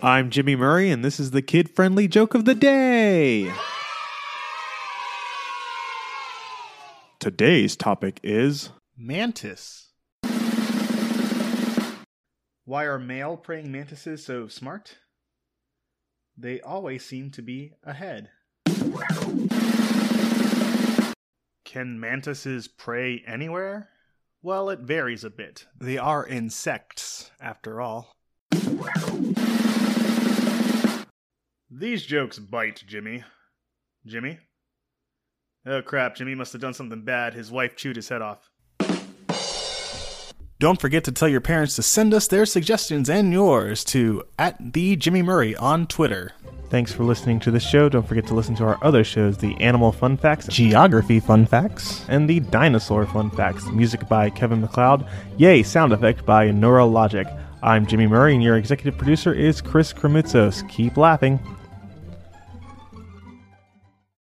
I'm Jimmy Murray, and this is the kid friendly joke of the day. Today's topic is Mantis. Why are male praying mantises so smart? They always seem to be ahead. Can mantises pray anywhere? Well, it varies a bit. They are insects, after all. These jokes bite, Jimmy. Jimmy? Oh crap, Jimmy must have done something bad. His wife chewed his head off. Don't forget to tell your parents to send us their suggestions and yours to at the Jimmy Murray on Twitter. Thanks for listening to the show. Don't forget to listen to our other shows the Animal Fun Facts, Geography Fun Facts, and the Dinosaur Fun Facts. Music by Kevin MacLeod. Yay, sound effect by Neurologic. I'm Jimmy Murray, and your executive producer is Chris Kremitzos. Keep laughing.